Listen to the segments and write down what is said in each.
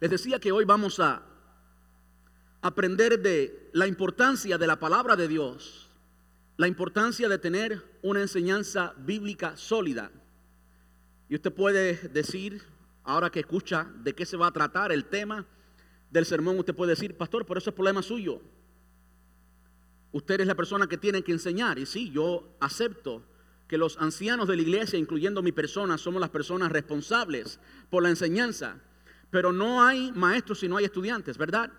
Les decía que hoy vamos a aprender de la importancia de la palabra de Dios, la importancia de tener una enseñanza bíblica sólida. Y usted puede decir, ahora que escucha de qué se va a tratar el tema del sermón, usted puede decir, pastor, pero eso es problema suyo. Usted es la persona que tiene que enseñar. Y sí, yo acepto que los ancianos de la iglesia, incluyendo mi persona, somos las personas responsables por la enseñanza. Pero no hay maestros si no hay estudiantes, ¿verdad?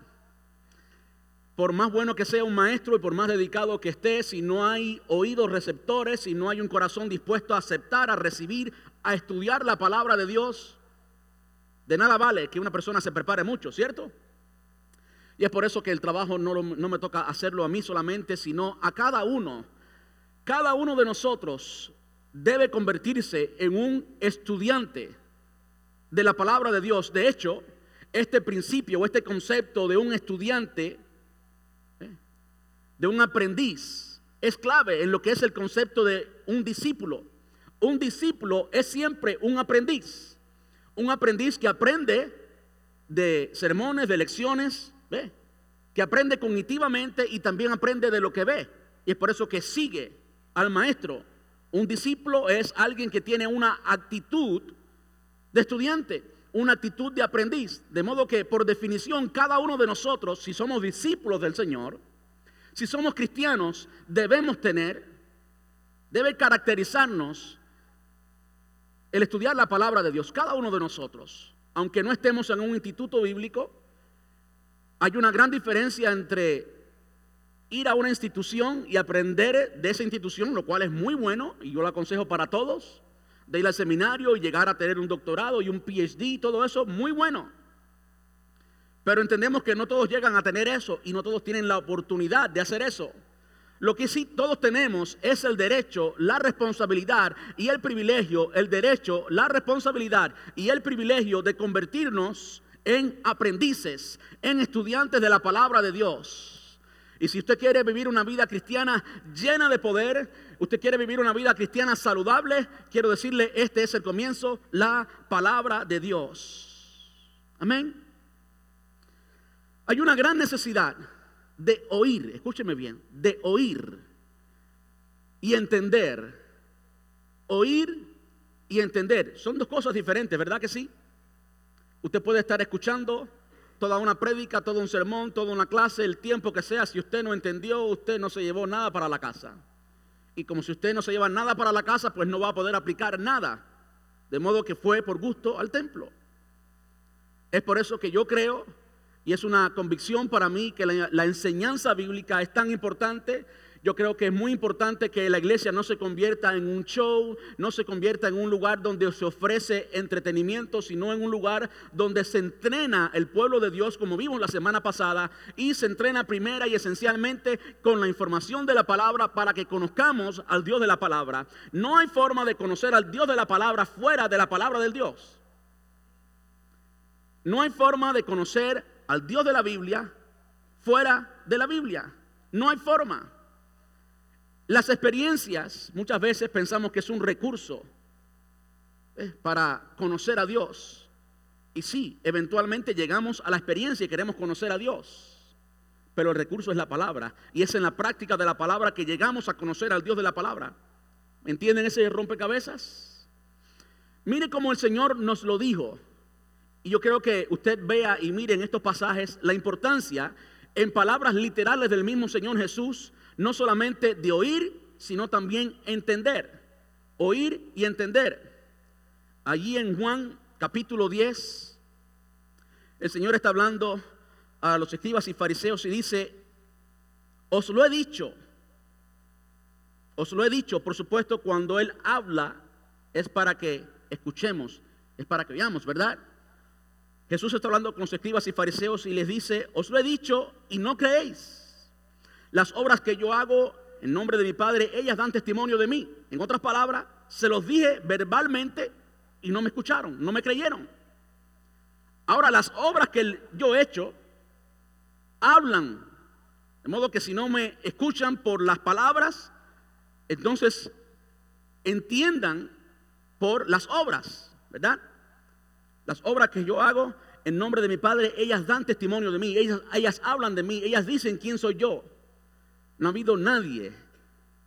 Por más bueno que sea un maestro y por más dedicado que esté, si no hay oídos receptores, si no hay un corazón dispuesto a aceptar, a recibir, a estudiar la palabra de Dios, de nada vale que una persona se prepare mucho, ¿cierto? Y es por eso que el trabajo no, no me toca hacerlo a mí solamente, sino a cada uno. Cada uno de nosotros debe convertirse en un estudiante de la palabra de Dios. De hecho, este principio o este concepto de un estudiante, ¿eh? de un aprendiz, es clave en lo que es el concepto de un discípulo. Un discípulo es siempre un aprendiz. Un aprendiz que aprende de sermones, de lecciones, ¿ve? que aprende cognitivamente y también aprende de lo que ve. Y es por eso que sigue al maestro. Un discípulo es alguien que tiene una actitud de estudiante, una actitud de aprendiz. De modo que por definición cada uno de nosotros, si somos discípulos del Señor, si somos cristianos, debemos tener, debe caracterizarnos el estudiar la palabra de Dios, cada uno de nosotros. Aunque no estemos en un instituto bíblico, hay una gran diferencia entre ir a una institución y aprender de esa institución, lo cual es muy bueno y yo lo aconsejo para todos de ir al seminario y llegar a tener un doctorado y un PhD y todo eso, muy bueno. Pero entendemos que no todos llegan a tener eso y no todos tienen la oportunidad de hacer eso. Lo que sí todos tenemos es el derecho, la responsabilidad y el privilegio, el derecho, la responsabilidad y el privilegio de convertirnos en aprendices, en estudiantes de la palabra de Dios. Y si usted quiere vivir una vida cristiana llena de poder, usted quiere vivir una vida cristiana saludable, quiero decirle, este es el comienzo, la palabra de Dios. Amén. Hay una gran necesidad de oír, escúcheme bien, de oír y entender. Oír y entender son dos cosas diferentes, ¿verdad que sí? Usted puede estar escuchando toda una prédica, todo un sermón, toda una clase, el tiempo que sea, si usted no entendió, usted no se llevó nada para la casa. Y como si usted no se lleva nada para la casa, pues no va a poder aplicar nada. De modo que fue por gusto al templo. Es por eso que yo creo, y es una convicción para mí, que la, enseñanza bíblica es tan importante yo creo que es muy importante que la iglesia no se convierta en un show, no se convierta en un lugar donde se ofrece entretenimiento, sino en un lugar donde se entrena el pueblo de Dios, como vimos la semana pasada, y se entrena primera y esencialmente con la información de la palabra para que conozcamos al Dios de la palabra. No hay forma de conocer al Dios de la palabra fuera de la palabra del Dios. No hay forma de conocer al Dios de la Biblia fuera de la Biblia. No hay forma. Las experiencias muchas veces pensamos que es un recurso eh, para conocer a Dios. Y sí, eventualmente llegamos a la experiencia y queremos conocer a Dios. Pero el recurso es la palabra. Y es en la práctica de la palabra que llegamos a conocer al Dios de la palabra. ¿Entienden ese rompecabezas? Mire cómo el Señor nos lo dijo. Y yo creo que usted vea y mire en estos pasajes la importancia en palabras literales del mismo Señor Jesús no solamente de oír, sino también entender. Oír y entender. Allí en Juan capítulo 10, el Señor está hablando a los escribas y fariseos y dice, os lo he dicho, os lo he dicho, por supuesto, cuando Él habla es para que escuchemos, es para que veamos, ¿verdad? Jesús está hablando con los escribas y fariseos y les dice, os lo he dicho y no creéis. Las obras que yo hago en nombre de mi Padre, ellas dan testimonio de mí. En otras palabras, se los dije verbalmente y no me escucharon, no me creyeron. Ahora las obras que yo he hecho hablan. De modo que si no me escuchan por las palabras, entonces entiendan por las obras, ¿verdad? Las obras que yo hago en nombre de mi Padre, ellas dan testimonio de mí, ellas, ellas hablan de mí, ellas dicen quién soy yo. No ha habido nadie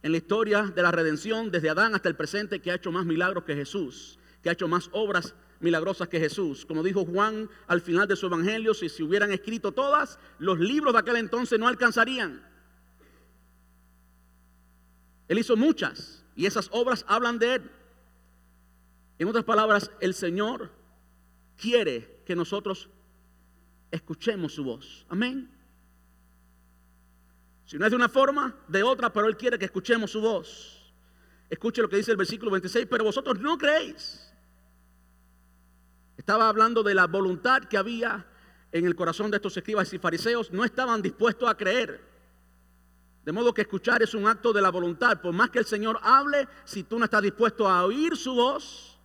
en la historia de la redención, desde Adán hasta el presente, que ha hecho más milagros que Jesús, que ha hecho más obras milagrosas que Jesús. Como dijo Juan al final de su evangelio, si se hubieran escrito todas, los libros de aquel entonces no alcanzarían. Él hizo muchas y esas obras hablan de Él. En otras palabras, el Señor quiere que nosotros escuchemos su voz. Amén. Si no es de una forma, de otra, pero Él quiere que escuchemos su voz. Escuche lo que dice el versículo 26, pero vosotros no creéis. Estaba hablando de la voluntad que había en el corazón de estos escribas y fariseos. No estaban dispuestos a creer. De modo que escuchar es un acto de la voluntad. Por más que el Señor hable, si tú no estás dispuesto a oír su voz,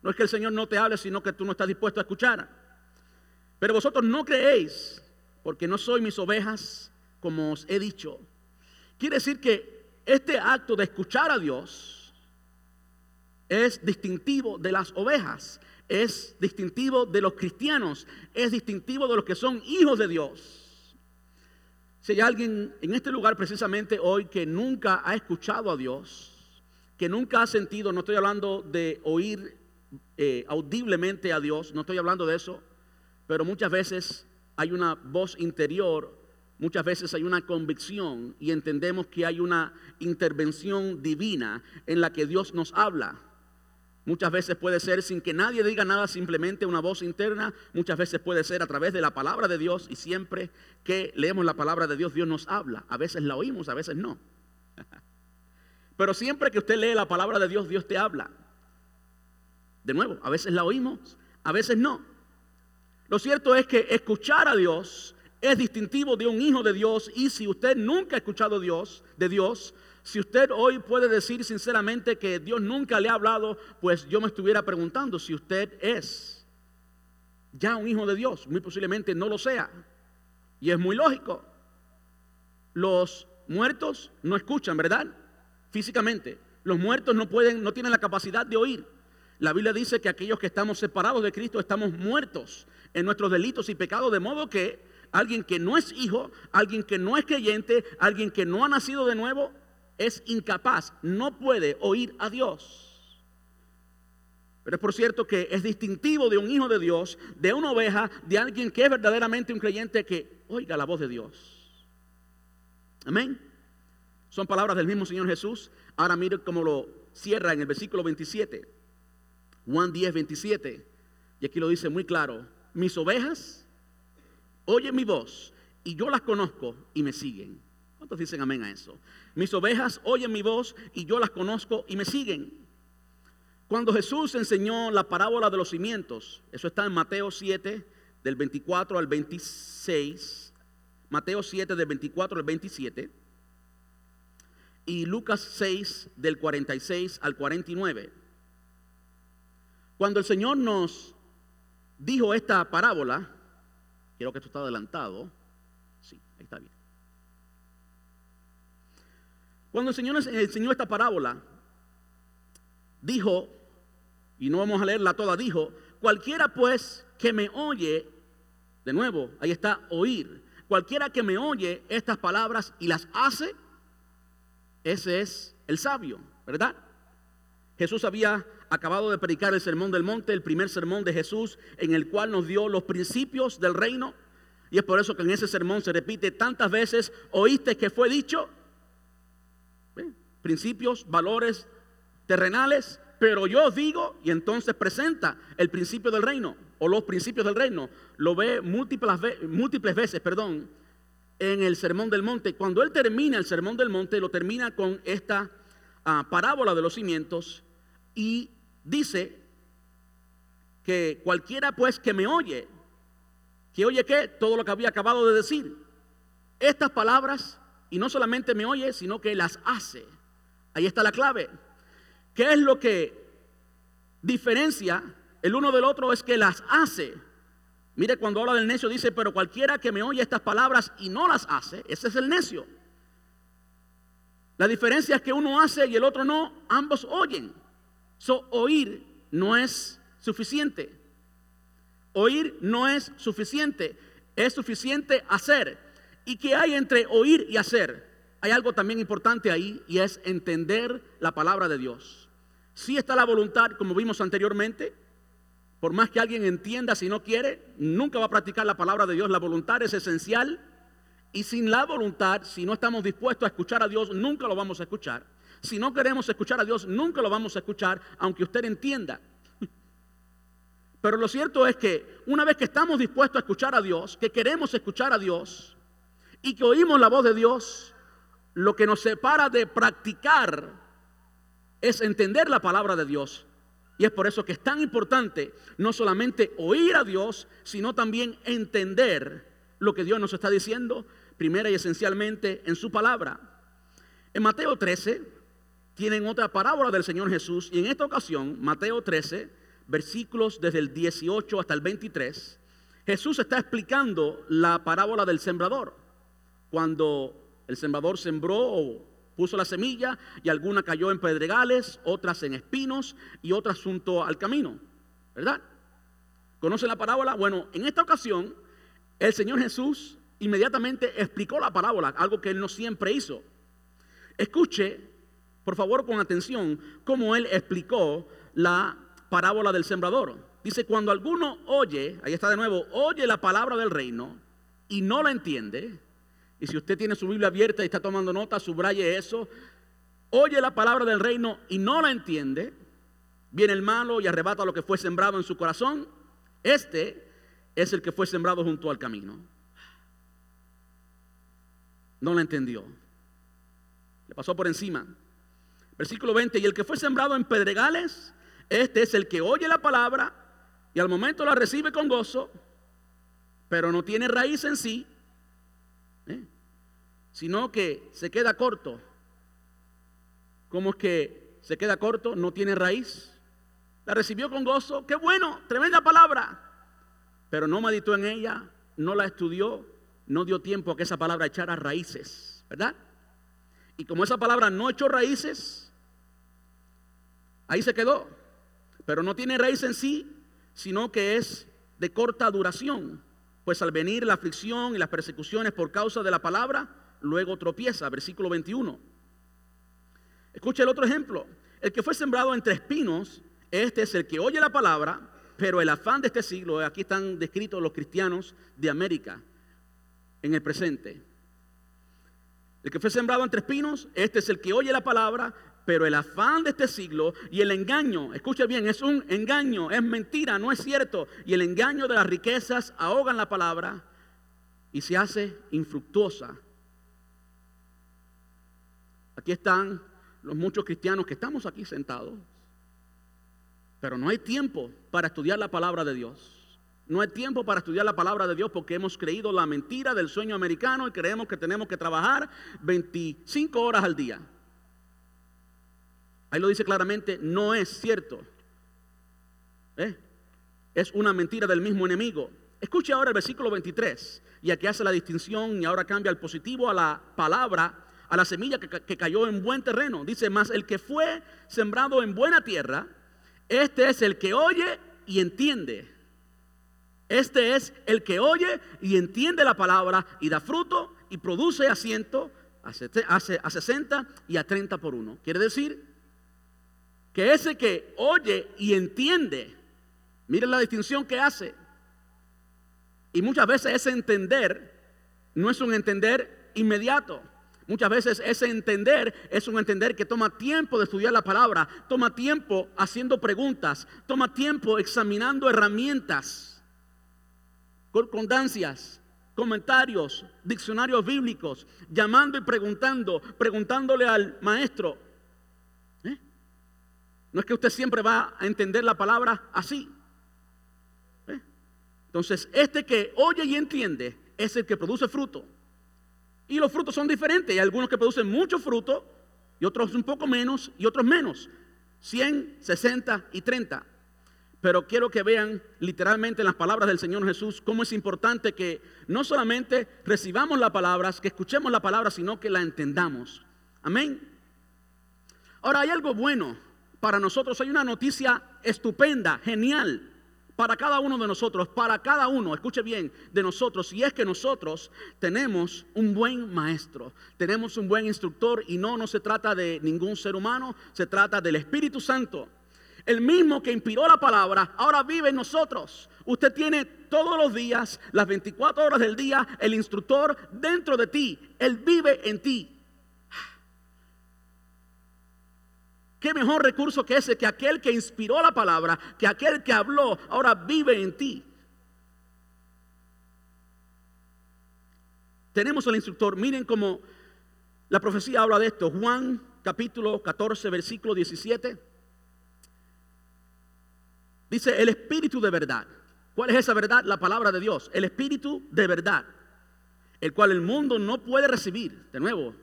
no es que el Señor no te hable, sino que tú no estás dispuesto a escuchar. Pero vosotros no creéis, porque no soy mis ovejas como os he dicho. Quiere decir que este acto de escuchar a Dios es distintivo de las ovejas, es distintivo de los cristianos, es distintivo de los que son hijos de Dios. Si hay alguien en este lugar precisamente hoy que nunca ha escuchado a Dios, que nunca ha sentido, no estoy hablando de oír eh, audiblemente a Dios, no estoy hablando de eso, pero muchas veces hay una voz interior Muchas veces hay una convicción y entendemos que hay una intervención divina en la que Dios nos habla. Muchas veces puede ser sin que nadie diga nada, simplemente una voz interna. Muchas veces puede ser a través de la palabra de Dios y siempre que leemos la palabra de Dios, Dios nos habla. A veces la oímos, a veces no. Pero siempre que usted lee la palabra de Dios, Dios te habla. De nuevo, a veces la oímos, a veces no. Lo cierto es que escuchar a Dios es distintivo de un hijo de Dios y si usted nunca ha escuchado Dios, de Dios, si usted hoy puede decir sinceramente que Dios nunca le ha hablado, pues yo me estuviera preguntando si usted es ya un hijo de Dios. Muy posiblemente no lo sea. Y es muy lógico. Los muertos no escuchan, ¿verdad? Físicamente. Los muertos no pueden, no tienen la capacidad de oír. La Biblia dice que aquellos que estamos separados de Cristo estamos muertos en nuestros delitos y pecados, de modo que alguien que no es hijo, alguien que no es creyente, alguien que no ha nacido de nuevo, es incapaz, no puede oír a Dios. Pero es por cierto que es distintivo de un hijo de Dios, de una oveja, de alguien que es verdaderamente un creyente que oiga la voz de Dios. Amén. Son palabras del mismo Señor Jesús. Ahora mire cómo lo cierra en el versículo 27. Juan 10, 27. Y aquí lo dice muy claro. Mis ovejas oye mi voz y yo las conozco y me siguen. ¿Cuántos dicen amén a eso? Mis ovejas oyen mi voz y yo las conozco y me siguen. Cuando Jesús enseñó la parábola de los cimientos, eso está en Mateo 7, del 24 al 26, Mateo 7, del 24 al 27, y Lucas 6, del 46 al 49. Cuando el Señor nos dijo esta parábola, Creo que esto está adelantado. Sí, ahí está bien. Cuando el Señor enseñó esta parábola, dijo, y no vamos a leerla toda, dijo, cualquiera pues que me oye, de nuevo, ahí está oír, cualquiera que me oye estas palabras y las hace, ese es el sabio, ¿verdad? Jesús había acabado de predicar el sermón del monte, el primer sermón de Jesús, en el cual nos dio los principios del reino. Y es por eso que en ese sermón se repite tantas veces, oíste que fue dicho, principios, valores terrenales, pero yo digo, y entonces presenta el principio del reino, o los principios del reino, lo ve múltiples, múltiples veces, perdón, en el sermón del monte. Cuando él termina el sermón del monte, lo termina con esta ah, parábola de los cimientos y dice que cualquiera pues que me oye, que oye que todo lo que había acabado de decir, estas palabras, y no solamente me oye, sino que las hace. Ahí está la clave. ¿Qué es lo que diferencia el uno del otro? Es que las hace. Mire, cuando habla del necio dice, pero cualquiera que me oye estas palabras y no las hace, ese es el necio. La diferencia es que uno hace y el otro no, ambos oyen. So, oír no es suficiente. Oír no es suficiente, es suficiente hacer. ¿Y qué hay entre oír y hacer? Hay algo también importante ahí y es entender la palabra de Dios. Si está la voluntad, como vimos anteriormente, por más que alguien entienda, si no quiere, nunca va a practicar la palabra de Dios. La voluntad es esencial y sin la voluntad, si no estamos dispuestos a escuchar a Dios, nunca lo vamos a escuchar. Si no queremos escuchar a Dios, nunca lo vamos a escuchar, aunque usted entienda. Pero lo cierto es que una vez que estamos dispuestos a escuchar a Dios, que queremos escuchar a Dios y que oímos la voz de Dios, lo que nos separa de practicar es entender la palabra de Dios. Y es por eso que es tan importante no solamente oír a Dios, sino también entender lo que Dios nos está diciendo, primera y esencialmente en su palabra. En Mateo 13 tienen otra parábola del Señor Jesús y en esta ocasión, Mateo 13, versículos desde el 18 hasta el 23, Jesús está explicando la parábola del sembrador. Cuando el sembrador sembró o puso la semilla y alguna cayó en pedregales, otras en espinos y otras junto al camino. ¿Verdad? ¿Conocen la parábola? Bueno, en esta ocasión el Señor Jesús inmediatamente explicó la parábola, algo que él no siempre hizo. Escuche, por favor, con atención, cómo él explicó la parábola del sembrador. Dice, cuando alguno oye, ahí está de nuevo, oye la palabra del reino y no la entiende, y si usted tiene su Biblia abierta y está tomando nota, subraye eso, oye la palabra del reino y no la entiende, viene el malo y arrebata lo que fue sembrado en su corazón, este es el que fue sembrado junto al camino. No la entendió. Le pasó por encima. Versículo 20, y el que fue sembrado en pedregales, este es el que oye la palabra y al momento la recibe con gozo, pero no tiene raíz en sí, ¿eh? sino que se queda corto. ¿Cómo es que se queda corto? No tiene raíz. La recibió con gozo. Qué bueno, tremenda palabra. Pero no meditó en ella, no la estudió, no dio tiempo a que esa palabra echara raíces, ¿verdad? Y como esa palabra no echó raíces, ahí se quedó pero no tiene raíz en sí, sino que es de corta duración. Pues al venir la aflicción y las persecuciones por causa de la palabra, luego tropieza. Versículo 21. Escucha el otro ejemplo. El que fue sembrado entre espinos, este es el que oye la palabra, pero el afán de este siglo, aquí están descritos los cristianos de América en el presente. El que fue sembrado entre espinos, este es el que oye la palabra, pero el afán de este siglo y el engaño, escucha bien, es un engaño, es mentira, no es cierto. Y el engaño de las riquezas ahogan la palabra y se hace infructuosa. Aquí están los muchos cristianos que estamos aquí sentados, pero no hay tiempo para estudiar la palabra de Dios. No hay tiempo para estudiar la palabra de Dios porque hemos creído la mentira del sueño americano y creemos que tenemos que trabajar 25 horas al día. Ahí lo dice claramente, no es cierto. ¿Eh? Es una mentira del mismo enemigo. Escuche ahora el versículo 23, y aquí hace la distinción y ahora cambia el positivo a la palabra, a la semilla que, que cayó en buen terreno. Dice, más el que fue sembrado en buena tierra, este es el que oye y entiende. Este es el que oye y entiende la palabra y da fruto y produce a, a 60 y a 30 por uno. Quiere decir que ese que oye y entiende, miren la distinción que hace. Y muchas veces ese entender no es un entender inmediato. Muchas veces ese entender es un entender que toma tiempo de estudiar la palabra, toma tiempo haciendo preguntas, toma tiempo examinando herramientas, concordancias, comentarios, diccionarios bíblicos, llamando y preguntando, preguntándole al maestro, no es que usted siempre va a entender la palabra así. ¿Eh? Entonces, este que oye y entiende es el que produce fruto. Y los frutos son diferentes. Hay algunos que producen mucho fruto y otros un poco menos y otros menos. 100, 60 y 30. Pero quiero que vean literalmente en las palabras del Señor Jesús cómo es importante que no solamente recibamos la palabra, que escuchemos la palabra, sino que la entendamos. Amén. Ahora hay algo bueno para nosotros hay una noticia estupenda, genial, para cada uno de nosotros, para cada uno, escuche bien, de nosotros, si es que nosotros tenemos un buen maestro, tenemos un buen instructor y no, no se trata de ningún ser humano, se trata del Espíritu Santo. El mismo que inspiró la palabra, ahora vive en nosotros. Usted tiene todos los días, las 24 horas del día, el instructor dentro de ti. Él vive en ti. ¿Qué mejor recurso que ese, que aquel que inspiró la palabra, que aquel que habló, ahora vive en ti? Tenemos al instructor, miren cómo la profecía habla de esto. Juan capítulo 14, versículo 17. Dice, el espíritu de verdad. ¿Cuál es esa verdad? La palabra de Dios. El espíritu de verdad. El cual el mundo no puede recibir. De nuevo,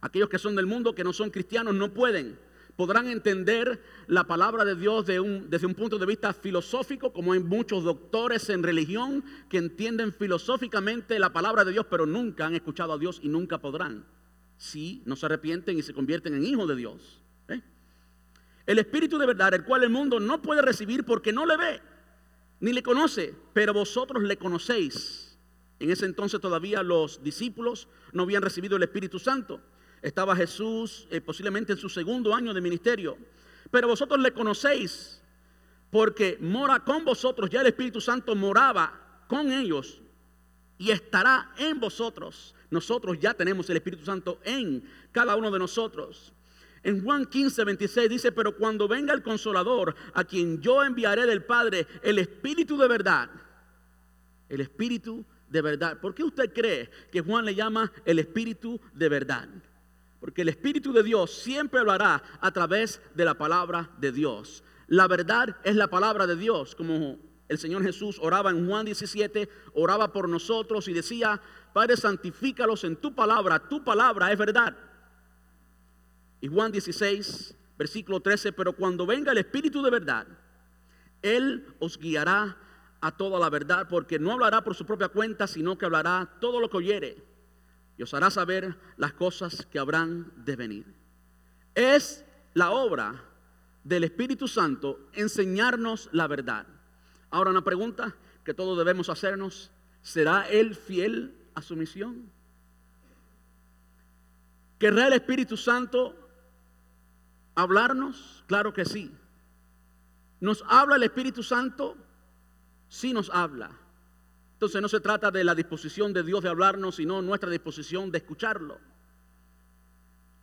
aquellos que son del mundo, que no son cristianos, no pueden podrán entender la palabra de Dios desde un punto de vista filosófico, como hay muchos doctores en religión que entienden filosóficamente la palabra de Dios, pero nunca han escuchado a Dios y nunca podrán, si no se arrepienten y se convierten en hijos de Dios. El Espíritu de verdad, el cual el mundo no puede recibir porque no le ve, ni le conoce, pero vosotros le conocéis. En ese entonces todavía los discípulos no habían recibido el Espíritu Santo. Estaba Jesús eh, posiblemente en su segundo año de ministerio. Pero vosotros le conocéis porque mora con vosotros. Ya el Espíritu Santo moraba con ellos y estará en vosotros. Nosotros ya tenemos el Espíritu Santo en cada uno de nosotros. En Juan 15, 26 dice, pero cuando venga el consolador, a quien yo enviaré del Padre, el Espíritu de verdad, el Espíritu de verdad. ¿Por qué usted cree que Juan le llama el Espíritu de verdad? Porque el Espíritu de Dios siempre hablará a través de la palabra de Dios. La verdad es la palabra de Dios, como el Señor Jesús oraba en Juan 17, oraba por nosotros y decía, Padre, santifícalos en tu palabra, tu palabra es verdad. Y Juan 16, versículo 13, pero cuando venga el Espíritu de verdad, Él os guiará a toda la verdad, porque no hablará por su propia cuenta, sino que hablará todo lo que oyere y os hará saber las cosas que habrán de venir. Es la obra del Espíritu Santo enseñarnos la verdad. Ahora una pregunta que todos debemos hacernos, ¿será Él fiel a su misión? ¿Querrá el Espíritu Santo hablarnos? Claro que sí. ¿Nos habla el Espíritu Santo? Sí nos habla. Entonces no se trata de la disposición de Dios de hablarnos, sino nuestra disposición de escucharlo.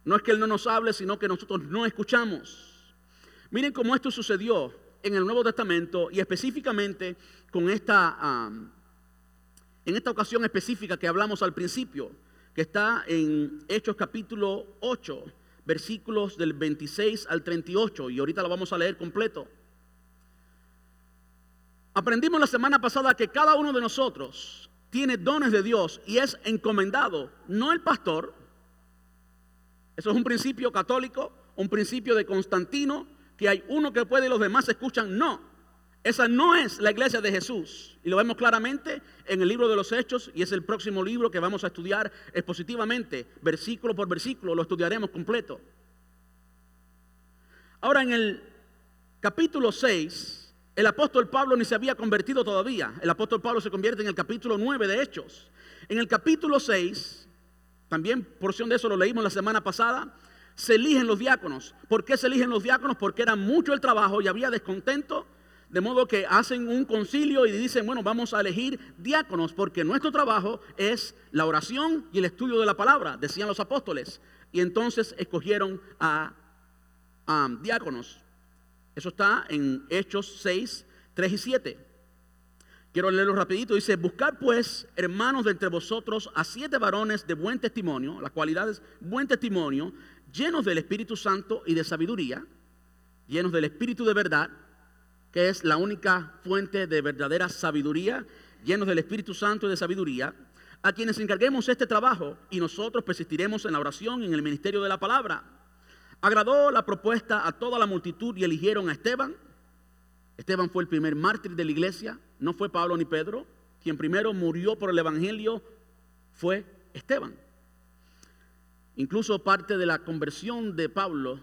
No es que Él no nos hable, sino que nosotros no escuchamos. Miren cómo esto sucedió en el Nuevo Testamento y específicamente con esta, en esta ocasión específica que hablamos al principio, que está en Hechos capítulo 8, versículos del 26 al 38, y ahorita lo vamos a leer completo. Aprendimos la semana pasada que cada uno de nosotros tiene dones de Dios y es encomendado, no el pastor. Eso es un principio católico, un principio de Constantino, que hay uno que puede y los demás escuchan. No, esa no es la iglesia de Jesús. Y lo vemos claramente en el libro de los Hechos y es el próximo libro que vamos a estudiar expositivamente, versículo por versículo, lo estudiaremos completo. Ahora en el capítulo 6 el apóstol Pablo ni se había convertido todavía. El apóstol Pablo se convierte en el capítulo 9 de Hechos. En el capítulo 6, también porción de eso lo leímos la semana pasada, se eligen los diáconos. ¿Por qué se eligen los diáconos? Porque era mucho el trabajo y había descontento. De modo que hacen un concilio y dicen, bueno, vamos a elegir diáconos porque nuestro trabajo es la oración y el estudio de la palabra, decían los apóstoles. Y entonces escogieron a, diáconos. Eso está en Hechos 6, 3 y 7. Quiero leerlo rapidito. Dice, buscad pues, hermanos de entre vosotros, a siete varones de buen testimonio, las cualidades buen testimonio, llenos del Espíritu Santo y de sabiduría, llenos del Espíritu de verdad, que es la única fuente de verdadera sabiduría, llenos del Espíritu Santo y de sabiduría, a quienes encarguemos este trabajo y nosotros persistiremos en la oración y en el ministerio de la palabra. Agradó la propuesta a toda la multitud y eligieron a Esteban. Esteban fue el primer mártir de la iglesia, no fue Pablo ni Pedro. Quien primero murió por el Evangelio fue Esteban. Incluso parte de la conversión de Pablo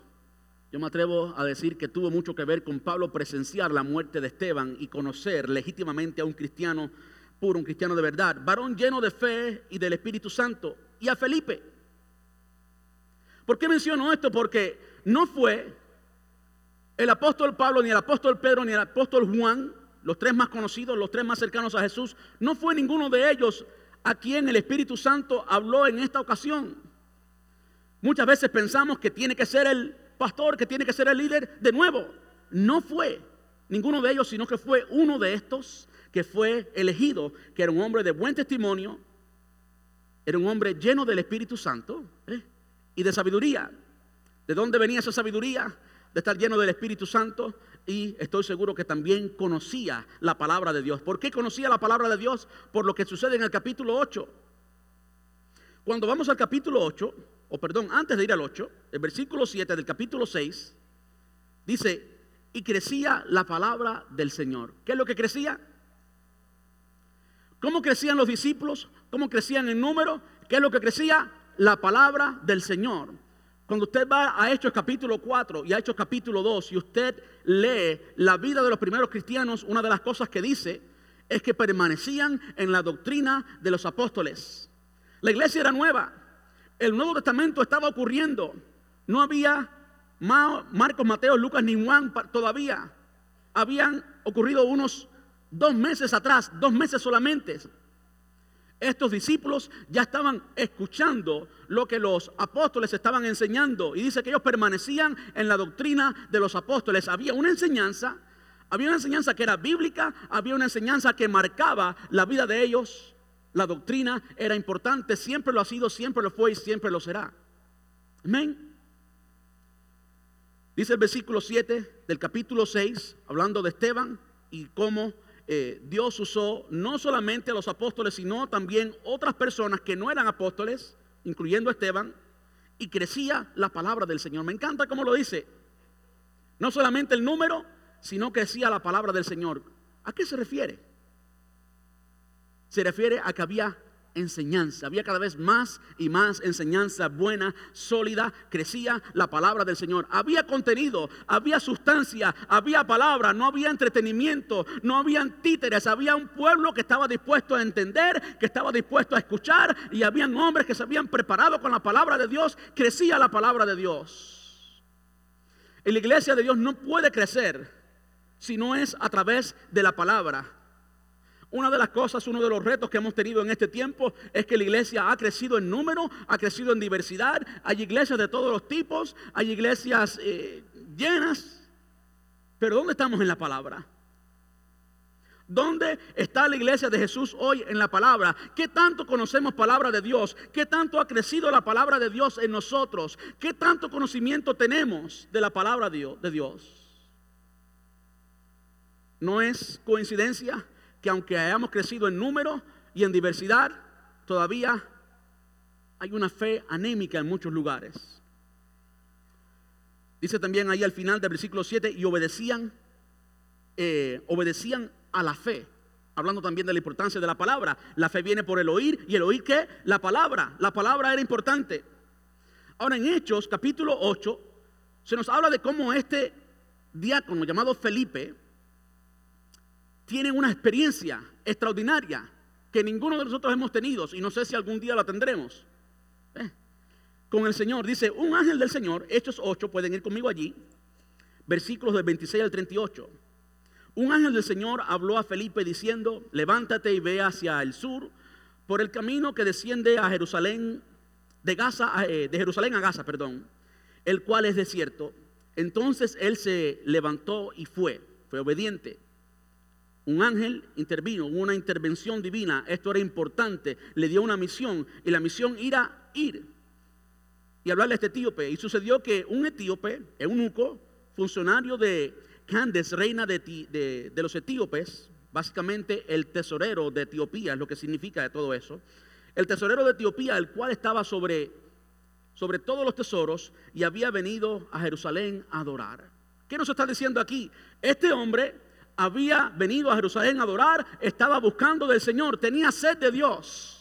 Yo me atrevo a decir que tuvo mucho que ver con Pablo presenciar la muerte de Esteban y conocer legítimamente a un cristiano puro, un cristiano de verdad, varón lleno de fe y del Espíritu Santo, y a Felipe. ¿Por qué menciono esto? Porque no fue el apóstol Pablo, ni el apóstol Pedro, ni el apóstol Juan, los tres más conocidos, los tres más cercanos a Jesús, no fue ninguno de ellos a quien el Espíritu Santo habló en esta ocasión. Muchas veces pensamos que tiene que ser el pastor, que tiene que ser el líder. De nuevo, no fue ninguno de ellos, sino que fue uno de estos que fue elegido, que era un hombre de buen testimonio, era un hombre lleno del Espíritu Santo ¿eh? y de sabiduría. ¿De dónde venía esa sabiduría? De estar lleno del Espíritu Santo y estoy seguro que también conocía la palabra de Dios. ¿Por qué conocía la palabra de Dios? Por lo que sucede en el capítulo 8. Cuando vamos al capítulo 8, o perdón, antes de ir al 8, el versículo 7 del capítulo 6, dice, y crecía la palabra del Señor. ¿Qué es lo que crecía? ¿Cómo crecían los discípulos? ¿Cómo crecían en número? ¿Qué es lo que crecía? La palabra del Señor. Cuando usted va a Hechos capítulo 4 y a Hechos capítulo 2 y usted lee la vida de los primeros cristianos, una de las cosas que dice es que permanecían en la doctrina de los apóstoles. La iglesia era nueva, el Nuevo Testamento estaba ocurriendo. No había Marcos, Mateo, Lucas ni Juan todavía. Habían ocurrido unos dos meses atrás, dos meses solamente. Estos discípulos ya estaban escuchando lo que los apóstoles estaban enseñando y dice que ellos permanecían en la doctrina de los apóstoles. Había una enseñanza, había una enseñanza que era bíblica, había una enseñanza que marcaba la vida de ellos la doctrina era importante, siempre lo ha sido, siempre lo fue y siempre lo será. Amén. Dice el versículo 7 del capítulo 6, hablando de Esteban y cómo eh, Dios usó no solamente a los apóstoles, sino también otras personas que no eran apóstoles, incluyendo a Esteban, y crecía la palabra del Señor. Me encanta cómo lo dice. No solamente el número, sino crecía la palabra del Señor. ¿A qué se refiere? Se refiere a que había enseñanza, había cada vez más y más enseñanza buena, sólida, crecía la palabra del Señor. Había contenido, había sustancia, había palabra, no había entretenimiento, no había títeres, había un pueblo que estaba dispuesto a entender, que estaba dispuesto a escuchar y había hombres que se habían preparado con la palabra de Dios, crecía la palabra de Dios. En la iglesia de Dios no puede crecer si no es a través de la palabra. Una de las cosas, uno de los retos que hemos tenido en este tiempo es que la iglesia ha crecido en número, ha crecido en diversidad. Hay iglesias de todos los tipos, hay iglesias eh, llenas. Pero ¿dónde estamos en la palabra? ¿Dónde está la iglesia de Jesús hoy en la palabra? ¿Qué tanto conocemos palabra de Dios? ¿Qué tanto ha crecido la palabra de Dios en nosotros? ¿Qué tanto conocimiento tenemos de la palabra de Dios? No es coincidencia que aunque hayamos crecido en número y en diversidad, todavía hay una fe anémica en muchos lugares. Dice también ahí al final del versículo 7, y obedecían, eh, obedecían a la fe. Hablando también de la importancia de la palabra. La fe viene por el oír y el oír qué? La palabra. La palabra era importante. Ahora en Hechos capítulo 8 se nos habla de cómo este diácono llamado Felipe, tienen una experiencia extraordinaria que ninguno de nosotros hemos tenido y no sé si algún día la tendremos. ¿Eh? Con el Señor, dice, un ángel del Señor, Hechos 8, pueden ir conmigo allí, versículos del 26 al 38. Un ángel del Señor habló a Felipe diciendo, levántate y ve hacia el sur por el camino que desciende a Jerusalén, de, Gaza, eh, de Jerusalén a Gaza, perdón, el cual es desierto. Entonces él se levantó y fue, fue obediente un ángel intervino, una intervención divina, esto era importante, le dio una misión y la misión era ir y hablarle a este etíope. Y sucedió que un etíope, eunuco, funcionario de Candes, reina de, de, los etíopes, básicamente el tesorero de Etiopía, es lo que significa de todo eso, el tesorero de Etiopía, el cual estaba sobre, sobre todos los tesoros y había venido a Jerusalén a adorar. ¿Qué nos está diciendo aquí? Este hombre había venido a Jerusalén a adorar, estaba buscando del Señor, tenía sed de Dios.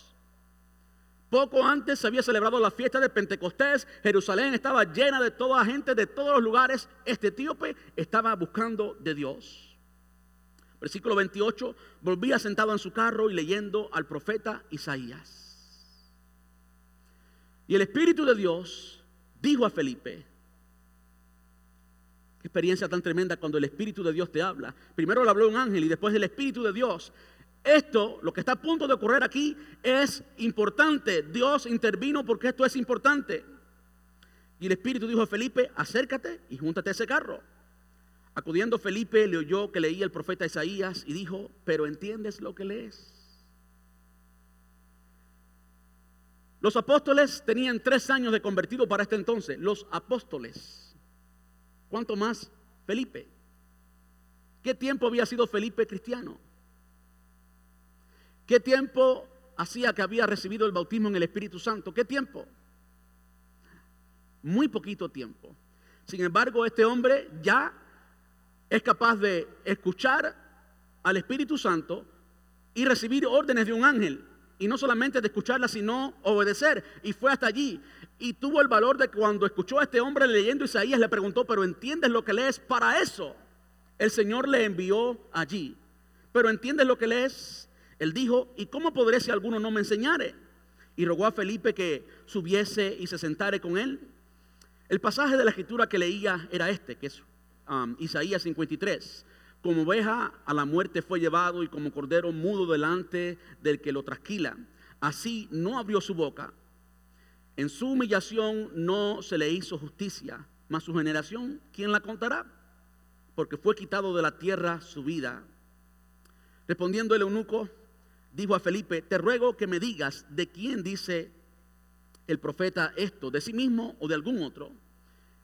Poco antes se había celebrado la fiesta de Pentecostés. Jerusalén estaba llena de toda gente de todos los lugares. Este etíope estaba buscando de Dios. Versículo 28. Volvía sentado en su carro y leyendo al profeta Isaías. Y el Espíritu de Dios dijo a Felipe, experiencia tan tremenda cuando el Espíritu de Dios te habla. Primero le habló un ángel y después el Espíritu de Dios esto, lo que está a punto de ocurrir aquí, es importante. Dios intervino porque esto es importante. Y el Espíritu dijo a Felipe, acércate y júntate a ese carro. Acudiendo Felipe le oyó que leía el profeta Isaías y dijo, pero ¿entiendes lo que lees? Los apóstoles tenían tres años de convertido para este entonces. Los apóstoles. ¿Cuánto más Felipe? ¿Qué tiempo había sido Felipe cristiano? ¿Qué tiempo hacía que había recibido el bautismo en el Espíritu Santo? ¿Qué tiempo? Muy poquito tiempo. Sin embargo, este hombre ya es capaz de escuchar al Espíritu Santo y recibir órdenes de un ángel. Y no solamente de escucharla, sino obedecer. Y fue hasta allí. Y tuvo el valor de cuando escuchó a este hombre leyendo Isaías, le preguntó, pero ¿entiendes lo que lees? Para eso el Señor le envió allí. Pero ¿entiendes lo que lees? Él dijo, ¿y cómo podré si alguno no me enseñare? Y rogó a Felipe que subiese y se sentare con él. El pasaje de la escritura que leía era este, que es um, Isaías 53. Como oveja a la muerte fue llevado y como cordero mudo delante del que lo trasquila. Así no abrió su boca. En su humillación no se le hizo justicia. Mas su generación, ¿quién la contará? Porque fue quitado de la tierra su vida. Respondiendo el eunuco, dijo a Felipe, te ruego que me digas de quién dice el profeta esto, de sí mismo o de algún otro.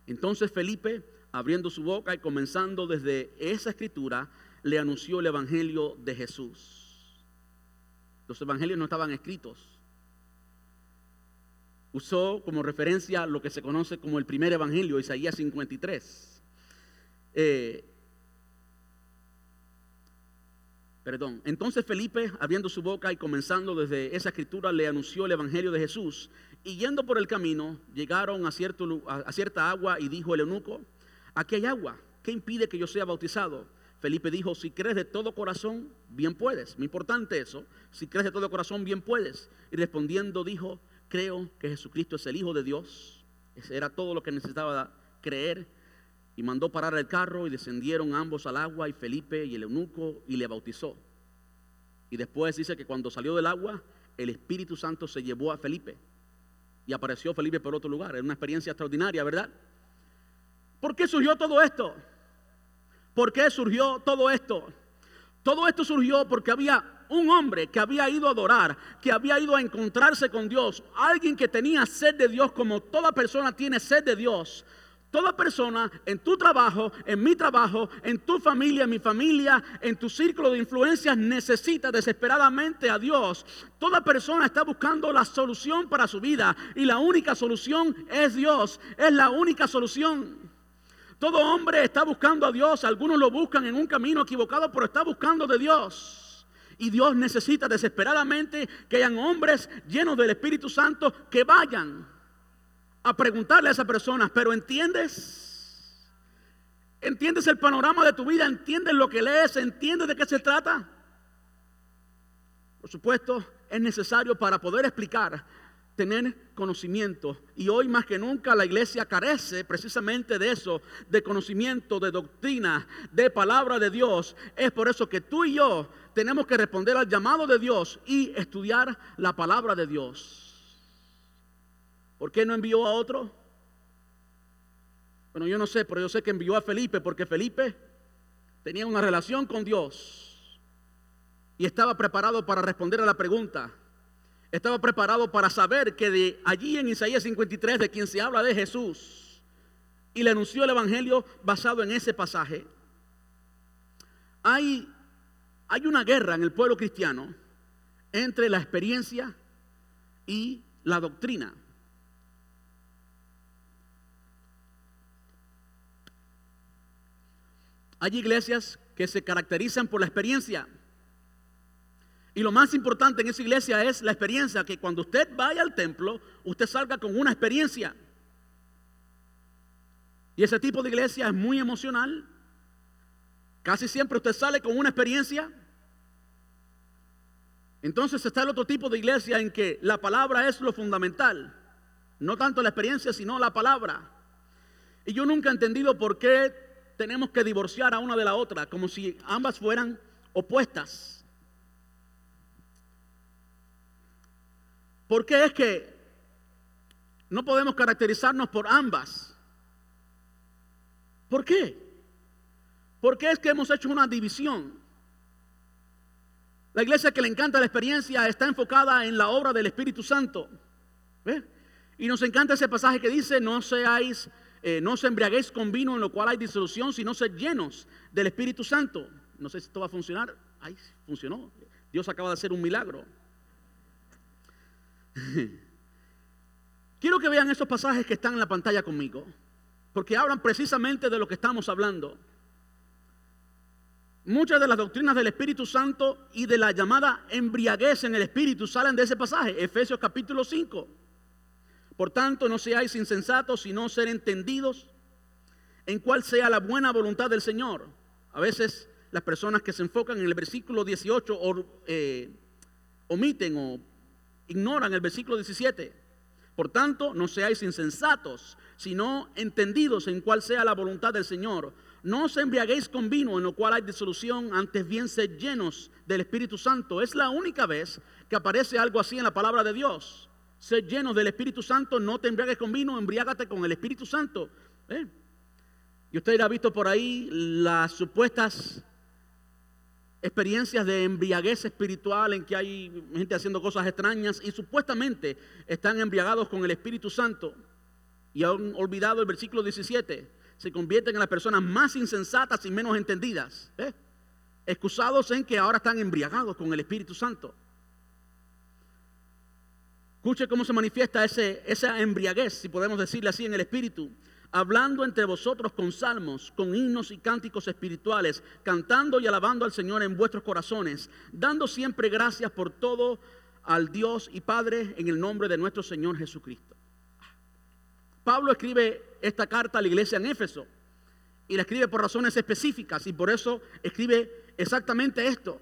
Entonces Felipe, abriendo su boca y comenzando desde esa escritura, le anunció el Evangelio de Jesús. Los Evangelios no estaban escritos. Usó como referencia lo que se conoce como el primer Evangelio, Isaías 53. Eh, Perdón. Entonces Felipe, abriendo su boca y comenzando desde esa escritura, le anunció el Evangelio de Jesús. Y yendo por el camino, llegaron a, cierto, a cierta agua y dijo el eunuco, aquí hay agua, ¿qué impide que yo sea bautizado? Felipe dijo, si crees de todo corazón, bien puedes. Muy importante eso. Si crees de todo corazón, bien puedes. Y respondiendo dijo, creo que Jesucristo es el Hijo de Dios. Ese era todo lo que necesitaba creer y mandó parar el carro y descendieron ambos al agua y Felipe y el eunuco y le bautizó. Y después dice que cuando salió del agua, el Espíritu Santo se llevó a Felipe y apareció Felipe por otro lugar. Es una experiencia extraordinaria, ¿verdad? ¿Por qué surgió todo esto? ¿Por qué surgió todo esto? Todo esto surgió porque había un hombre que había ido a adorar, que había ido a encontrarse con Dios, alguien que tenía sed de Dios como toda persona tiene sed de Dios, Toda persona en tu trabajo, en mi trabajo, en tu familia, en mi familia, en tu círculo de influencias necesita desesperadamente a Dios. Toda persona está buscando la solución para su vida y la única solución es Dios. Es la única solución. Todo hombre está buscando a Dios. Algunos lo buscan en un camino equivocado, pero está buscando de Dios. Y Dios necesita desesperadamente que hayan hombres llenos del Espíritu Santo que vayan a preguntarle a esa persona, pero ¿entiendes? ¿Entiendes el panorama de tu vida? ¿Entiendes lo que lees? ¿Entiendes de qué se trata? Por supuesto, es necesario para poder explicar, tener conocimiento. Y hoy más que nunca la iglesia carece precisamente de eso, de conocimiento, de doctrina, de palabra de Dios. Es por eso que tú y yo tenemos que responder al llamado de Dios y estudiar la palabra de Dios. ¿Por qué no envió a otro? Bueno, yo no sé, pero yo sé que envió a Felipe porque Felipe tenía una relación con Dios y estaba preparado para responder a la pregunta. Estaba preparado para saber que de allí en Isaías 53, de quien se habla de Jesús, y le anunció el Evangelio basado en ese pasaje. Hay, hay una guerra en el pueblo cristiano entre la experiencia y la doctrina. Hay iglesias que se caracterizan por la experiencia. Y lo más importante en esa iglesia es la experiencia, que cuando usted vaya al templo, usted salga con una experiencia. Y ese tipo de iglesia es muy emocional. Casi siempre usted sale con una experiencia. Entonces está el otro tipo de iglesia en que la palabra es lo fundamental. No tanto la experiencia, sino la palabra. Y yo nunca he entendido por qué tenemos que divorciar a una de la otra, como si ambas fueran opuestas. ¿Por qué es que no podemos caracterizarnos por ambas? ¿Por qué? ¿Por qué es que hemos hecho una división? La iglesia que le encanta la experiencia está enfocada en la obra del Espíritu Santo. Y nos encanta ese pasaje que dice, no seáis, eh, no se embriaguéis con vino en lo cual hay disolución, sino ser llenos del Espíritu Santo. No sé si esto va a funcionar. Ay, funcionó. Dios acaba de hacer un milagro. Quiero que vean esos pasajes que están en la pantalla conmigo, porque hablan precisamente de lo que estamos hablando. Muchas de las doctrinas del Espíritu Santo y de la llamada embriaguez en el Espíritu salen de ese pasaje, Efesios capítulo 5. Por tanto, no seáis insensatos, sino ser entendidos en cuál sea la buena voluntad del Señor. A veces las personas que se enfocan en el versículo 18 eh, omiten o ignoran el versículo 17. Por tanto, no seáis insensatos, sino entendidos en cuál sea la voluntad del Señor. No os embriaguéis con vino en lo cual hay disolución, antes bien sed llenos del Espíritu Santo. Es la única vez que aparece algo así en la palabra de Dios. Sed llenos del Espíritu Santo, no te embriagues con vino, embriágate con el Espíritu Santo. ¿Eh? Y usted ha visto por ahí las supuestas experiencias de embriaguez espiritual en que hay gente haciendo cosas extrañas y supuestamente están embriagados con el Espíritu Santo y han olvidado el versículo 17, se convierten en las personas más insensatas y menos entendidas, ¿eh? excusados en que ahora están embriagados con el Espíritu Santo. Escuche cómo se manifiesta ese, esa embriaguez, si podemos decirle así, en el Espíritu hablando entre vosotros con salmos, con himnos y cánticos espirituales, cantando y alabando al Señor en vuestros corazones, dando siempre gracias por todo al Dios y Padre en el nombre de nuestro Señor Jesucristo. Pablo escribe esta carta a la iglesia en Éfeso y la escribe por razones específicas y por eso escribe exactamente esto.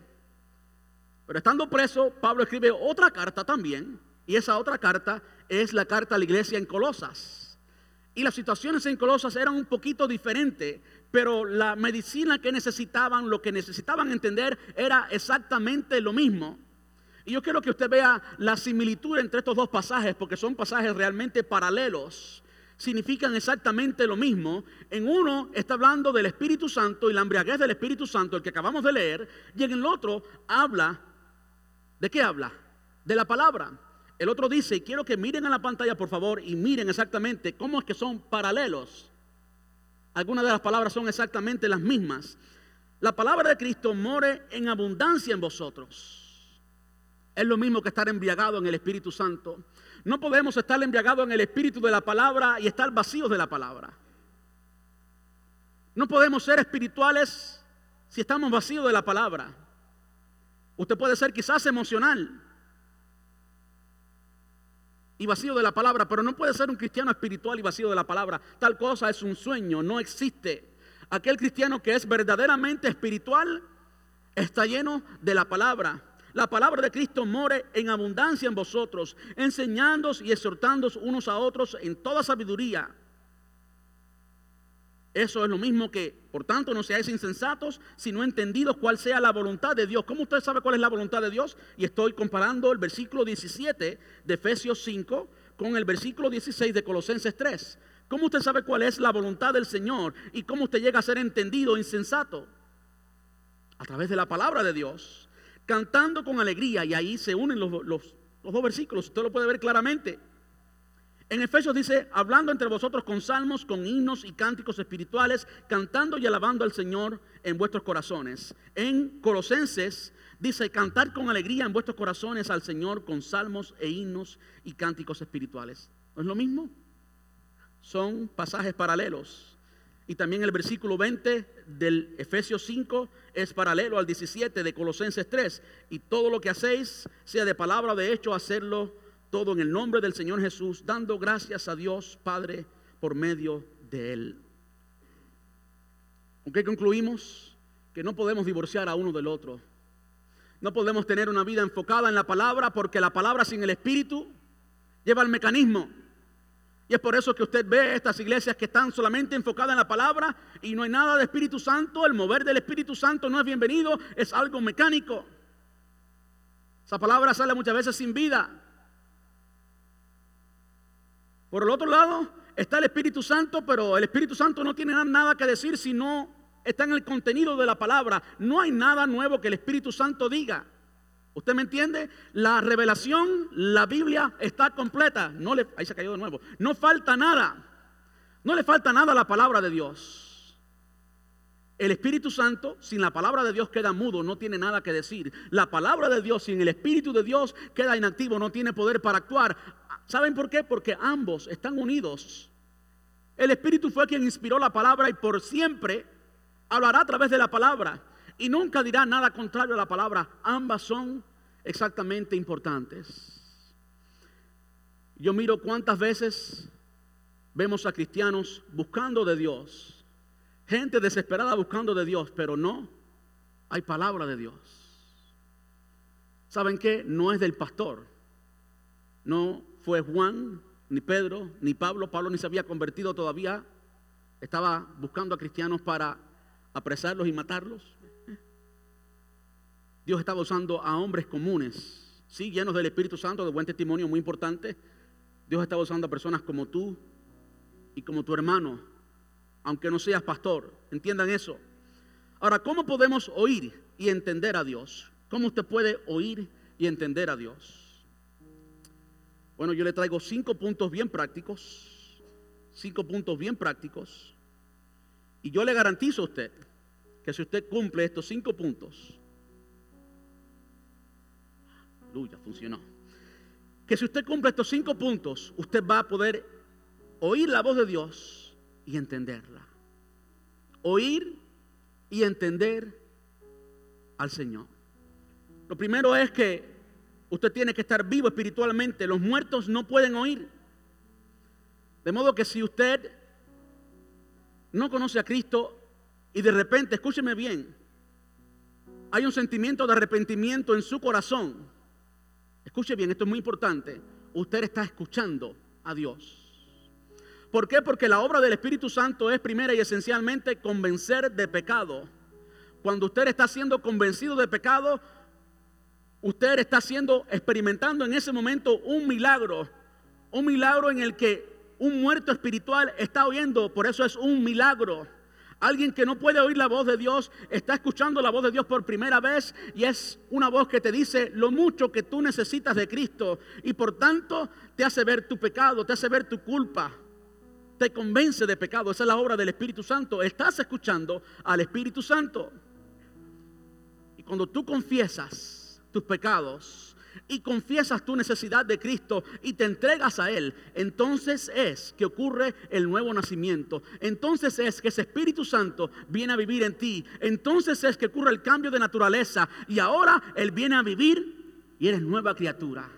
Pero estando preso, Pablo escribe otra carta también y esa otra carta es la carta a la iglesia en Colosas. Y las situaciones en Colosas eran un poquito diferentes, pero la medicina que necesitaban, lo que necesitaban entender era exactamente lo mismo. Y yo quiero que usted vea la similitud entre estos dos pasajes, porque son pasajes realmente paralelos. Significan exactamente lo mismo. En uno está hablando del Espíritu Santo y la embriaguez del Espíritu Santo, el que acabamos de leer, y en el otro habla, ¿de qué habla? De la palabra. El otro dice, y quiero que miren en la pantalla por favor y miren exactamente cómo es que son paralelos. Algunas de las palabras son exactamente las mismas. La palabra de Cristo more en abundancia en vosotros. Es lo mismo que estar embriagado en el Espíritu Santo. No podemos estar embriagados en el Espíritu de la palabra y estar vacíos de la palabra. No podemos ser espirituales si estamos vacíos de la palabra. Usted puede ser quizás emocional, y vacío de la palabra, pero no puede ser un cristiano espiritual y vacío de la palabra. Tal cosa es un sueño, no existe. Aquel cristiano que es verdaderamente espiritual está lleno de la palabra. La palabra de Cristo more en abundancia en vosotros, enseñándoos y exhortándoos unos a otros en toda sabiduría eso es lo mismo que, por tanto, no seáis insensatos, sino entendidos cuál sea la voluntad de Dios. ¿Cómo usted sabe cuál es la voluntad de Dios? Y estoy comparando el versículo 17 de Efesios 5 con el versículo 16 de Colosenses 3. ¿Cómo usted sabe cuál es la voluntad del Señor y cómo usted llega a ser entendido insensato? A través de la palabra de Dios, cantando con alegría, y ahí se unen los, dos versículos, usted lo puede ver claramente. En Efesios dice, hablando entre vosotros con salmos, con himnos y cánticos espirituales, cantando y alabando al Señor en vuestros corazones. En Colosenses dice, cantar con alegría en vuestros corazones al Señor con salmos e himnos y cánticos espirituales. ¿No es lo mismo? Son pasajes paralelos. Y también el versículo 20 del Efesios 5 es paralelo al 17 de Colosenses 3. Y todo lo que hacéis, sea de palabra o de hecho, hacerlo todo en el nombre del Señor Jesús, dando gracias a Dios Padre por medio de Él. ¿Con qué concluimos? Que no podemos divorciar a uno del otro. No podemos tener una vida enfocada en la palabra porque la palabra sin el Espíritu lleva el mecanismo. Y es por eso que usted ve estas iglesias que están solamente enfocadas en la palabra y no hay nada de Espíritu Santo. El mover del Espíritu Santo no es bienvenido, es algo mecánico. Esa palabra sale muchas veces sin vida. Por el otro lado está el Espíritu Santo, pero el Espíritu Santo no tiene nada que decir si no está en el contenido de la palabra. No hay nada nuevo que el Espíritu Santo diga. ¿Usted me entiende? La revelación, la Biblia está completa. No le, ahí se cayó de nuevo. No falta nada. No le falta nada a la palabra de Dios. El Espíritu Santo sin la palabra de Dios queda mudo, no tiene nada que decir. La palabra de Dios sin el Espíritu de Dios queda inactivo, no tiene poder para actuar. ¿Saben por qué? Porque ambos están unidos. El Espíritu fue quien inspiró la palabra y por siempre hablará a través de la palabra y nunca dirá nada contrario a la palabra. Ambas son exactamente importantes. Yo miro cuántas veces vemos a cristianos buscando de Dios, gente desesperada buscando de Dios, pero no hay palabra de Dios. ¿Saben qué? No es del pastor. No fue Juan, ni Pedro, ni Pablo. Pablo ni se había convertido todavía. Estaba buscando a cristianos para apresarlos y matarlos. Dios estaba usando a hombres comunes, sí, llenos del Espíritu Santo, de buen testimonio, muy importante. Dios estaba usando a personas como tú y como tu hermano, aunque no seas pastor. Entiendan eso. Ahora, ¿cómo podemos oír y entender a Dios? ¿Cómo usted puede oír y entender a Dios? Bueno, yo le traigo cinco puntos bien prácticos, cinco puntos bien prácticos, y yo le garantizo a usted que si usted cumple estos cinco puntos, aleluya, funcionó. Que si usted cumple estos cinco puntos, usted va a poder oír la voz de Dios y entenderla. Oír y entender al Señor. Lo primero es que usted tiene que estar vivo espiritualmente. Los muertos no pueden oír. De modo que si usted no conoce a Cristo y de repente, escúcheme bien, hay un sentimiento de arrepentimiento en su corazón, escuche bien, esto es muy importante, usted está escuchando a Dios. ¿Por qué? Porque la obra del Espíritu Santo es primera y esencialmente convencer de pecado. Cuando usted está siendo convencido de pecado, usted está siendo, experimentando en ese momento un milagro, un milagro en el que un muerto espiritual está oyendo, por eso es un milagro. Alguien que no puede oír la voz de Dios está escuchando la voz de Dios por primera vez y es una voz que te dice lo mucho que tú necesitas de Cristo y por tanto te hace ver tu pecado, te hace ver tu culpa, te convence de pecado. Esa es la obra del Espíritu Santo. Estás escuchando al Espíritu Santo. Y cuando tú confiesas tus pecados, y confiesas tu necesidad de Cristo y te entregas a Él, entonces es que ocurre el nuevo nacimiento. Entonces es que ese Espíritu Santo viene a vivir en ti. Entonces es que ocurre el cambio de naturaleza y ahora Él viene a vivir y eres nueva criatura.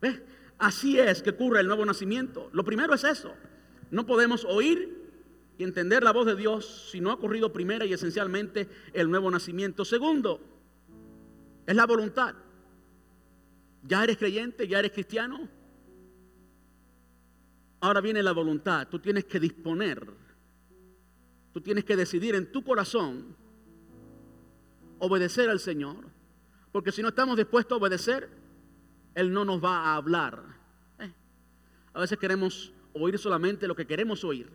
¿Ves? Así es que ocurre el nuevo nacimiento. Lo primero es eso. No podemos oír y entender la voz de Dios si no ha ocurrido primera y esencialmente el nuevo nacimiento. Segundo, es la voluntad. ¿Ya eres creyente? ¿Ya eres cristiano? Ahora viene la voluntad. Tú tienes que disponer. Tú tienes que decidir en tu corazón obedecer al Señor. Porque si no estamos dispuestos a obedecer, Él no nos va a hablar. Eh, a veces queremos oír solamente lo que queremos oír.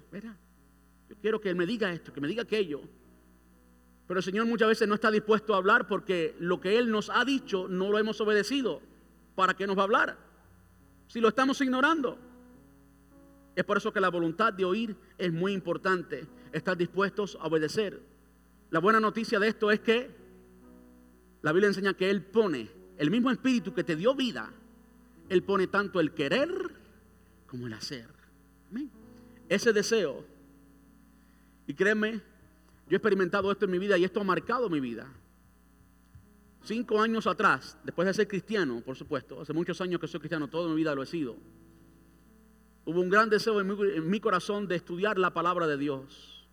Yo quiero que Él me diga esto, que me diga aquello. Pero el Señor muchas veces no está dispuesto a hablar porque lo que Él nos ha dicho no lo hemos obedecido. ¿para qué nos va a hablar? Si lo estamos ignorando. Es por eso que la voluntad de oír es muy importante. Estar dispuestos a obedecer. La buena noticia de esto es que la Biblia enseña que Él pone el mismo espíritu que te dio vida. Él pone tanto el querer como el hacer. Ese deseo Y créeme, yo he experimentado esto en mi vida y esto ha marcado mi vida. Cinco años atrás, después de ser cristiano, por supuesto, hace muchos años que soy cristiano, toda mi vida lo he sido. Hubo un gran deseo en mi, en mi corazón de estudiar la palabra de Dios.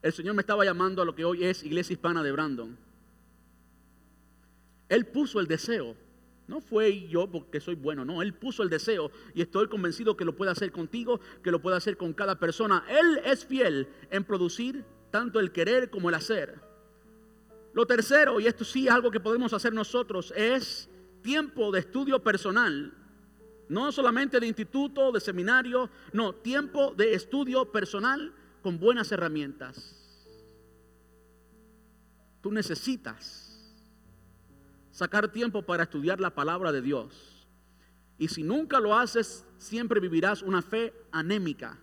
El Señor me estaba llamando a lo que hoy es Iglesia Hispana de Brandon. Él puso el deseo. No fue yo porque soy bueno, no, Él puso el deseo y estoy convencido que lo puede hacer contigo, que lo puede hacer con cada persona. Él es fiel en producir tanto el querer como el hacer. Lo tercero, y esto sí es algo que podemos hacer nosotros, es tiempo de estudio personal. No solamente de instituto, de seminario, no, tiempo de estudio personal con buenas herramientas. Tú necesitas sacar tiempo para estudiar la palabra de Dios. Y si nunca lo haces, siempre vivirás una fe anémica.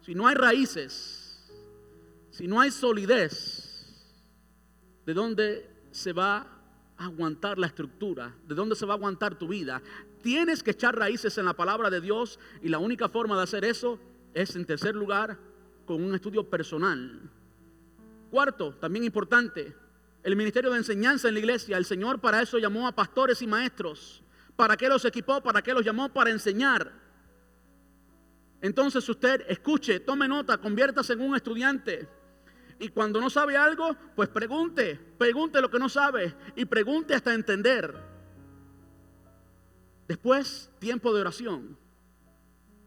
Si no hay raíces, si no hay solidez, ¿de dónde se va a aguantar la estructura? ¿De dónde se va a aguantar tu vida? Tienes que echar raíces en la palabra de Dios y la única forma de hacer eso es, en tercer lugar, con un estudio personal. Cuarto, también importante, el ministerio de enseñanza en la iglesia. El Señor para eso llamó a pastores y maestros. ¿Para qué los equipó? ¿Para qué los llamó? Para enseñar. Entonces usted escuche, tome nota, conviértase en un estudiante. Y cuando no sabe algo, pues pregunte, pregunte lo que no sabe y pregunte hasta entender. Después, tiempo de oración.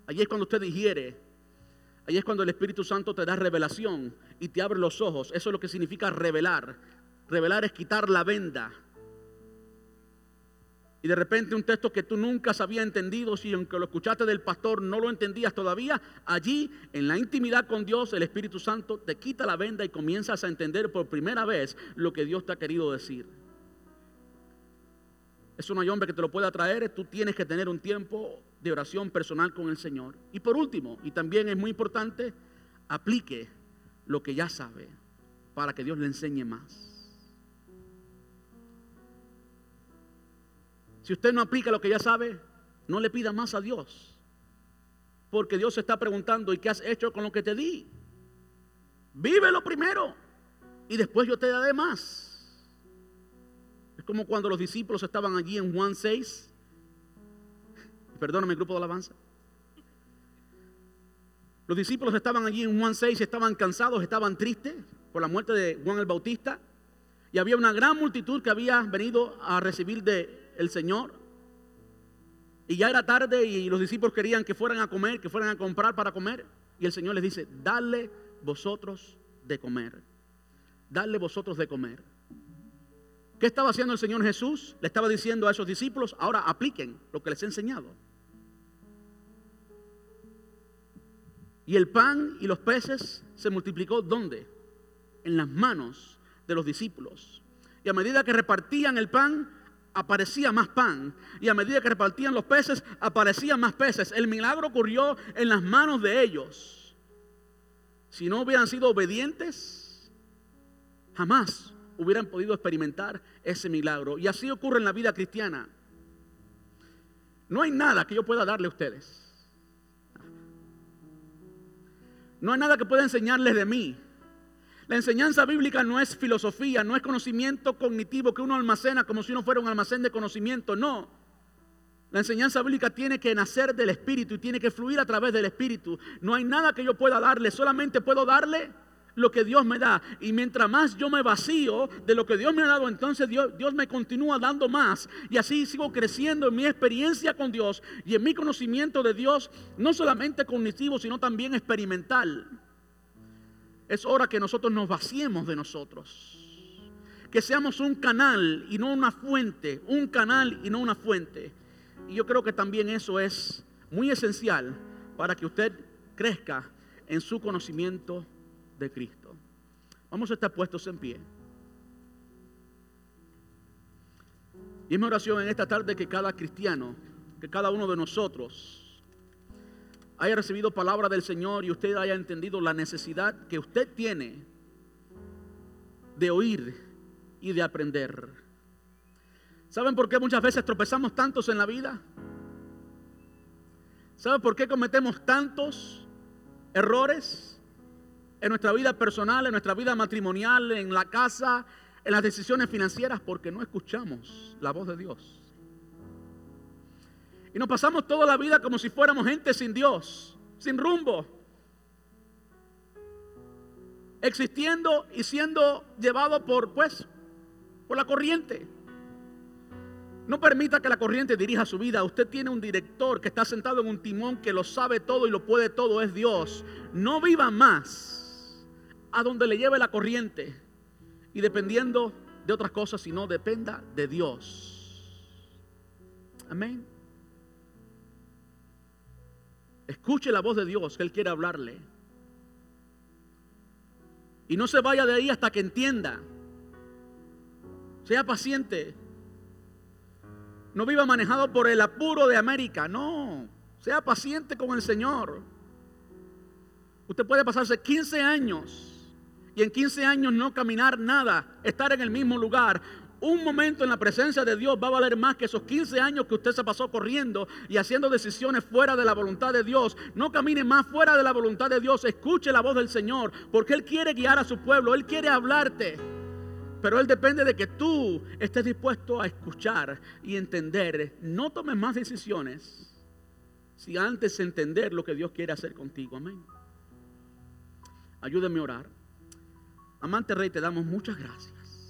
Allí es cuando usted digiere. Allí es cuando el Espíritu Santo te da revelación y te abre los ojos. Eso es lo que significa revelar. Revelar es quitar la venda. Y de repente un texto que tú nunca habías entendido, si aunque lo escuchaste del pastor no lo entendías todavía, allí en la intimidad con Dios, el Espíritu Santo te quita la venda y comienzas a entender por primera vez lo que Dios te ha querido decir. Eso no hay hombre que te lo pueda traer, tú tienes que tener un tiempo de oración personal con el Señor. Y por último, y también es muy importante, aplique lo que ya sabe para que Dios le enseñe más. Si usted no aplica lo que ya sabe, no le pida más a Dios. Porque Dios se está preguntando, ¿y qué has hecho con lo que te di? Vívelo primero y después yo te daré más. Es como cuando los discípulos estaban allí en Juan 6. Perdóname, grupo de alabanza. Los discípulos estaban allí en Juan 6, estaban cansados, estaban tristes por la muerte de Juan el Bautista. Y había una gran multitud que había venido a recibir del Señor. Y ya era tarde y los discípulos querían que fueran a comer, que fueran a comprar para comer. Y el Señor les dice, dale vosotros de comer. Dale vosotros de comer. ¿Qué estaba haciendo el Señor Jesús? Le estaba diciendo a esos discípulos, ahora apliquen lo que les he enseñado. Y el pan y los peces se multiplicó ¿dónde? En las manos de los discípulos. Y a medida que repartían el pan, aparecía más pan. Y a medida que repartían los peces, aparecían más peces. El milagro ocurrió en las manos de ellos. Si no hubieran sido obedientes, jamás hubieran podido experimentar ese milagro. Y así ocurre en la vida cristiana. No hay nada que yo pueda darle a ustedes No hay nada que pueda enseñarles de mí. La enseñanza bíblica no es filosofía, no es conocimiento cognitivo que uno almacena como si uno fuera un almacén de conocimiento, no. La enseñanza bíblica tiene que nacer del Espíritu y tiene que fluir a través del Espíritu. No hay nada que yo pueda darle, solamente puedo darle lo que Dios me da. Y mientras más yo me vacío de lo que Dios me ha dado, entonces Dios, Dios me continúa dando más. Y así sigo creciendo en mi experiencia con Dios y en mi conocimiento de Dios, no solamente cognitivo, sino también experimental. Es hora que nosotros nos vaciemos de nosotros. Que seamos un canal y no una fuente. Un canal y no una fuente. Y yo creo que también eso es muy esencial para que usted crezca en su conocimiento de Cristo. Vamos a estar puestos en pie. Y es mi oración en esta tarde que cada cristiano, que cada uno de nosotros haya recibido palabra del Señor y usted haya entendido la necesidad que usted tiene de oír y de aprender. ¿Saben por qué muchas veces tropezamos tantos en la vida? ¿Sabe por qué cometemos tantos errores en nuestra vida personal, en nuestra vida matrimonial, en la casa, en las decisiones financieras? Porque no escuchamos la voz de Dios. Y nos pasamos toda la vida como si fuéramos gente sin Dios, sin rumbo. Existiendo y siendo llevado por, pues, por la corriente. No permita que la corriente dirija su vida. Usted tiene un director que está sentado en un timón que lo sabe todo y lo puede todo, es Dios. No viva más a donde le lleve la corriente y dependiendo de otras cosas, sino dependa de Dios. Amén. Escuche la voz de Dios que Él quiere hablarle. Y no se vaya de ahí hasta que entienda. Sea paciente. No viva manejado por el apuro de América. No. Sea paciente con el Señor. Usted puede pasarse 15 años y en 15 años no caminar nada, estar en el mismo lugar un momento en la presencia de Dios va a valer más que esos 15 años que usted se pasó corriendo y haciendo decisiones fuera de la voluntad de Dios. No camine más fuera de la voluntad de Dios. Escuche la voz del Señor, porque Él quiere guiar a su pueblo, Él quiere hablarte. Pero Él depende de que tú estés dispuesto a escuchar y entender. No tomes más decisiones si antes entender lo que Dios quiere hacer contigo. Amén. Ayúdeme a orar. Amante Rey, te damos muchas gracias